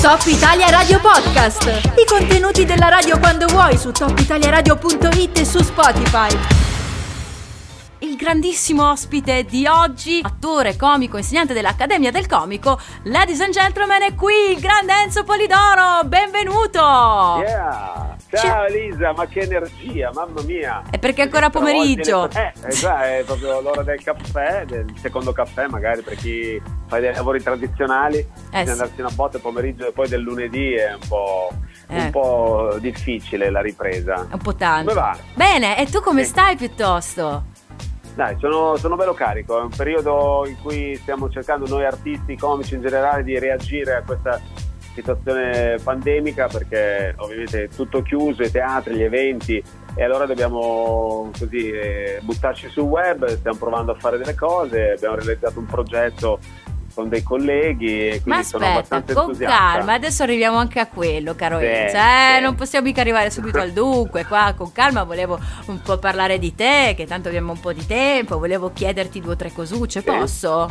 Top Italia Radio Podcast. I contenuti della radio quando vuoi su topitaliaradio.it e su Spotify. Il grandissimo ospite di oggi, attore, comico, insegnante dell'Accademia del Comico, ladies and gentlemen, è qui il grande Enzo Polidoro. Benvenuto! Yeah. Ciao Elisa, ma che energia, mamma mia! È perché ancora pomeriggio. Eh, esatto, è proprio l'ora del caffè, del secondo caffè magari per chi fa dei lavori tradizionali, Eh, sì. andarsi una botta pomeriggio e poi del lunedì è un po', Eh. un po' difficile la ripresa. È un po' tanto. Come va? Bene, e tu come Sì. stai piuttosto? Dai, sono, sono bello carico, è un periodo in cui stiamo cercando noi artisti, comici in generale, di reagire a questa situazione pandemica perché ovviamente tutto chiuso, i teatri, gli eventi e allora dobbiamo così eh, buttarci sul web, stiamo provando a fare delle cose, abbiamo realizzato un progetto con dei colleghi e quindi Ma sono aspetta, abbastanza con entusiasta. calma, adesso arriviamo anche a quello, caro Sì, Enzo. Eh, sì. non possiamo mica arrivare subito al dunque. Qua con calma volevo un po' parlare di te, che tanto abbiamo un po' di tempo. Volevo chiederti due o tre cosucce, Sì. posso?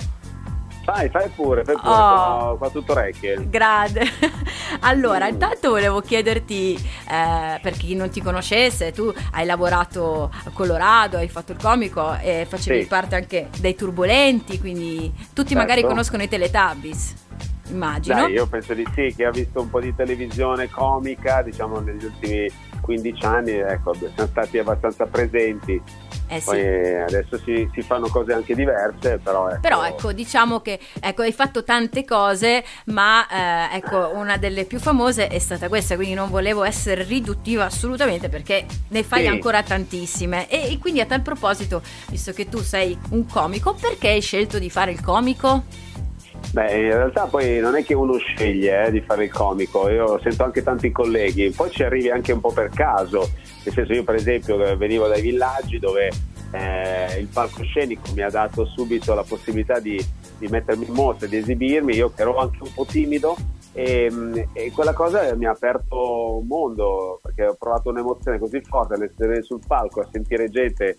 Fai, fai pure, fai pure, Oh. qua tutto orecchie. Grande. allora, Mm. intanto volevo chiederti, eh, per chi non ti conoscesse, tu hai lavorato a Colorado, hai fatto il comico e facevi Sì. parte anche dei Turbolenti, quindi tutti Certo. magari conoscono i Teletubbies, immagino. Dai, io penso di sì, che ha visto un po' di televisione comica, diciamo negli ultimi 15 anni, ecco, siamo stati abbastanza presenti. Eh sì. Adesso si, si fanno cose anche diverse, però ecco, Però ecco, diciamo che ecco, hai fatto tante cose, ma eh, ecco, una delle più famose è stata questa, quindi non volevo essere riduttiva assolutamente perché ne fai Sì. ancora tantissime. E, e quindi a tal proposito, visto che tu sei un comico, perché hai scelto di fare il comico? Beh, in realtà poi non è che uno sceglie eh, di fare il comico, io sento anche tanti colleghi, poi ci arrivi anche un po' per caso, nel senso io per esempio eh, venivo dai villaggi dove eh, il palcoscenico mi ha dato subito la possibilità di, di mettermi in mostra, di esibirmi, io che ero anche un po' timido e, mh, e quella cosa mi ha aperto un mondo perché ho provato un'emozione così forte all'essere sul palco, a sentire gente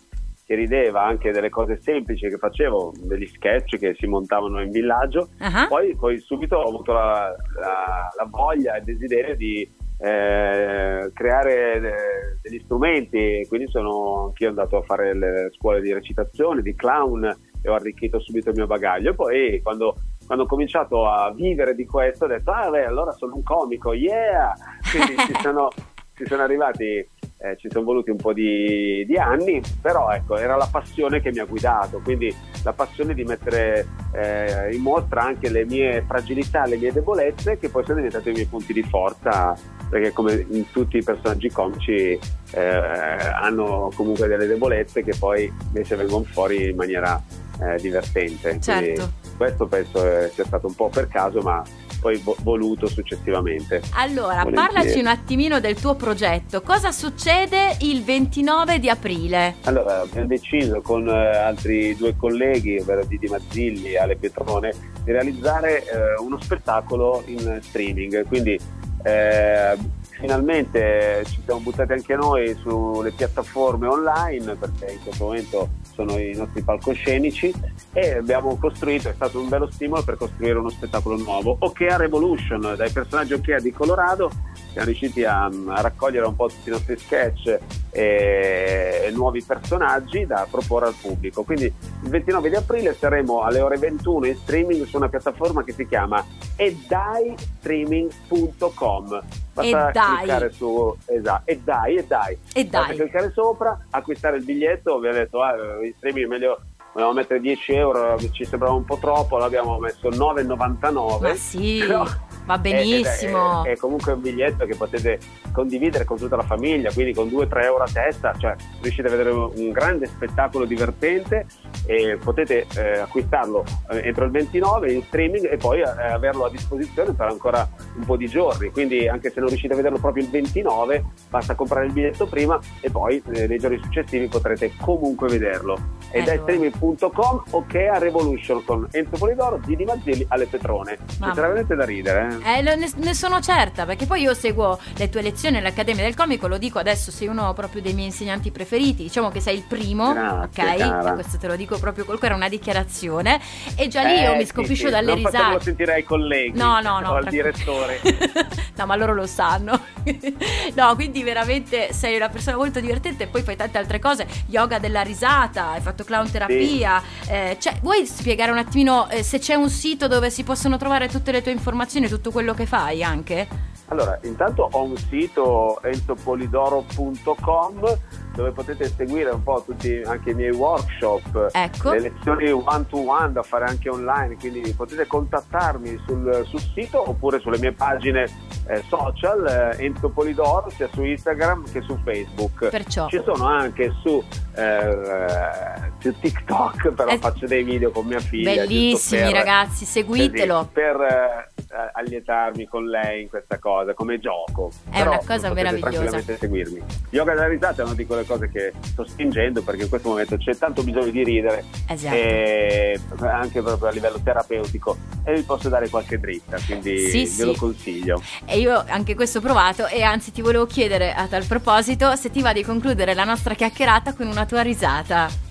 che rideva anche delle cose semplici che facevo, degli sketch che si montavano in villaggio Ah, poi, poi subito ho avuto la, la- la voglia e il desiderio di eh, creare eh, degli strumenti quindi sono anch'io andato a fare le scuole di recitazione, di clown e ho arricchito subito il mio bagaglio. Poi quando, quando ho cominciato a vivere di questo ho detto, ah beh, allora sono un comico, yeah! Quindi ci sono, ci sono arrivati eh, ci sono voluti un po' di, di anni, però ecco, era la passione che mi ha guidato, quindi la passione di mettere eh, in mostra anche le mie fragilità, le mie debolezze, che poi sono diventate i miei punti di forza, perché come in tutti i personaggi comici eh, hanno comunque delle debolezze che poi invece vengono fuori in maniera eh, divertente. Certo. Quindi questo penso eh, sia stato un po' per caso, ma poi vo- voluto successivamente. Allora, Volentieri. parlaci un attimino del tuo progetto. Cosa succede il 29 di aprile? Allora, abbiamo deciso con eh, altri due colleghi, ovvero Didi Mazzilli e Ale Pietrone, di realizzare eh, uno spettacolo in streaming. Quindi eh, finalmente ci siamo buttati anche noi sulle piattaforme online, perché in questo momento sono i nostri palcoscenici, e abbiamo costruito, è stato un bello stimolo per costruire uno spettacolo nuovo. Okea Revolution, dai personaggi Okea di Colorado, siamo riusciti a, a raccogliere un po' tutti i nostri sketch e, nuovi personaggi da proporre al pubblico. Quindi il 29 di aprile saremo alle ore 21 in streaming su una piattaforma che si chiama edaistreaming.com. Basta E dai. cliccare su esatto, e dai, e dai. E Basta dai. cliccare sopra, acquistare il biglietto, abbiamo detto ah, in streaming è meglio volevamo mettere 10 euro, ci sembrava un po' troppo, allora abbiamo messo 9,99. Ma sì, Però- va benissimo. È, è- è comunque un biglietto che potete condividere con tutta la famiglia, quindi con 2-3 euro a testa, cioè riuscite a vedere un, un grande spettacolo divertente e potete eh, acquistarlo eh, entro il 29 in streaming e poi eh, averlo a disposizione per ancora un po' di giorni. Quindi anche se non riuscite a vederlo proprio il 29, basta comprare il biglietto prima e poi eh, nei giorni successivi potrete comunque vederlo. Ed è streaming.com ok a Revolution con Enzo Polidoro, Didi Mazzilli alle Petrone. Ci sarà veramente da ridere. Eh? Eh, ne, ne, sono certa, perché poi io seguo le tue lezioni all'Accademia del Comico, lo dico adesso, sei uno proprio dei miei insegnanti preferiti, diciamo che sei il primo, Grazie, ok? Cara. Questo te lo dico proprio col cuore, è una dichiarazione e già lì eh, io mi scompiscio sì, sì. dalle non risate. Non sentire ai colleghi no, no, no, o al direttore. no, ma loro lo sanno. no, quindi veramente sei una persona molto divertente e poi fai tante altre cose, yoga della risata, hai fatto clown terapia. Sì. Eh, cioè, vuoi spiegare un attimino eh, se c'è un sito dove si possono trovare tutte le tue informazioni, tutto quello che fai anche? Allora, intanto ho un sito enzopolidoro.com dove potete seguire un po' tutti anche i miei workshop, ecco. le lezioni one to one da fare anche online, quindi potete contattarmi sul, sul sito oppure sulle mie pagine eh, social eh, Enzo Polidoro sia su Instagram che su Facebook. Perciò. Ci sono anche su, eh, su TikTok, però eh, faccio dei video con mia figlia. Bellissimi per, ragazzi, seguitelo. Per eh, allietarmi con lei in questa cosa, come gioco. È però una cosa meravigliosa. tranquillamente seguirmi. Yoga della risata è una di quelle cose che sto spingendo perché in questo momento c'è tanto bisogno di ridere esatto. e anche proprio a livello terapeutico e vi posso dare qualche dritta quindi sì, ve sì. lo consiglio e io anche questo ho provato e anzi ti volevo chiedere a tal proposito se ti va di concludere la nostra chiacchierata con una tua risata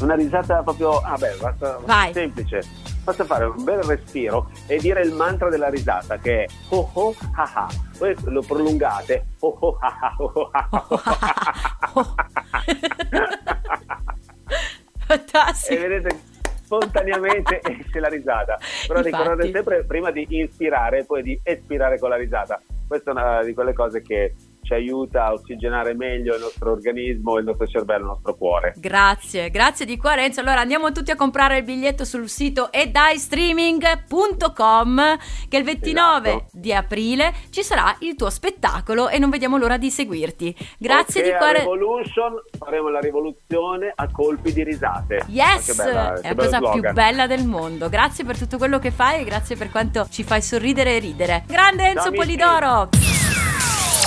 una risata proprio ah beh basta Vai. semplice. Basta fare un bel respiro e dire il mantra della risata che è oh oh ha ha. Poi lo prolungate oh oh ha ha oh oh ha fantastico. E vedete spontaneamente esce la risata. Però Infatti. ricordate sempre prima di inspirare e poi di espirare con la risata. Questa è una di quelle cose che ci aiuta a ossigenare meglio il nostro organismo, il nostro cervello, il nostro cuore. Grazie, grazie di cuore Enzo. Allora andiamo tutti a comprare il biglietto sul sito edaistreaming.com che il 29 esatto. di aprile ci sarà il tuo spettacolo e non vediamo l'ora di seguirti. Grazie okay, di cuore. Revolution faremo la rivoluzione a colpi di risate. Yes, bella, è la cosa slogan. più bella del mondo. Grazie per tutto quello che fai e grazie per quanto ci fai sorridere e ridere. Grande Enzo Ciao, Polidoro!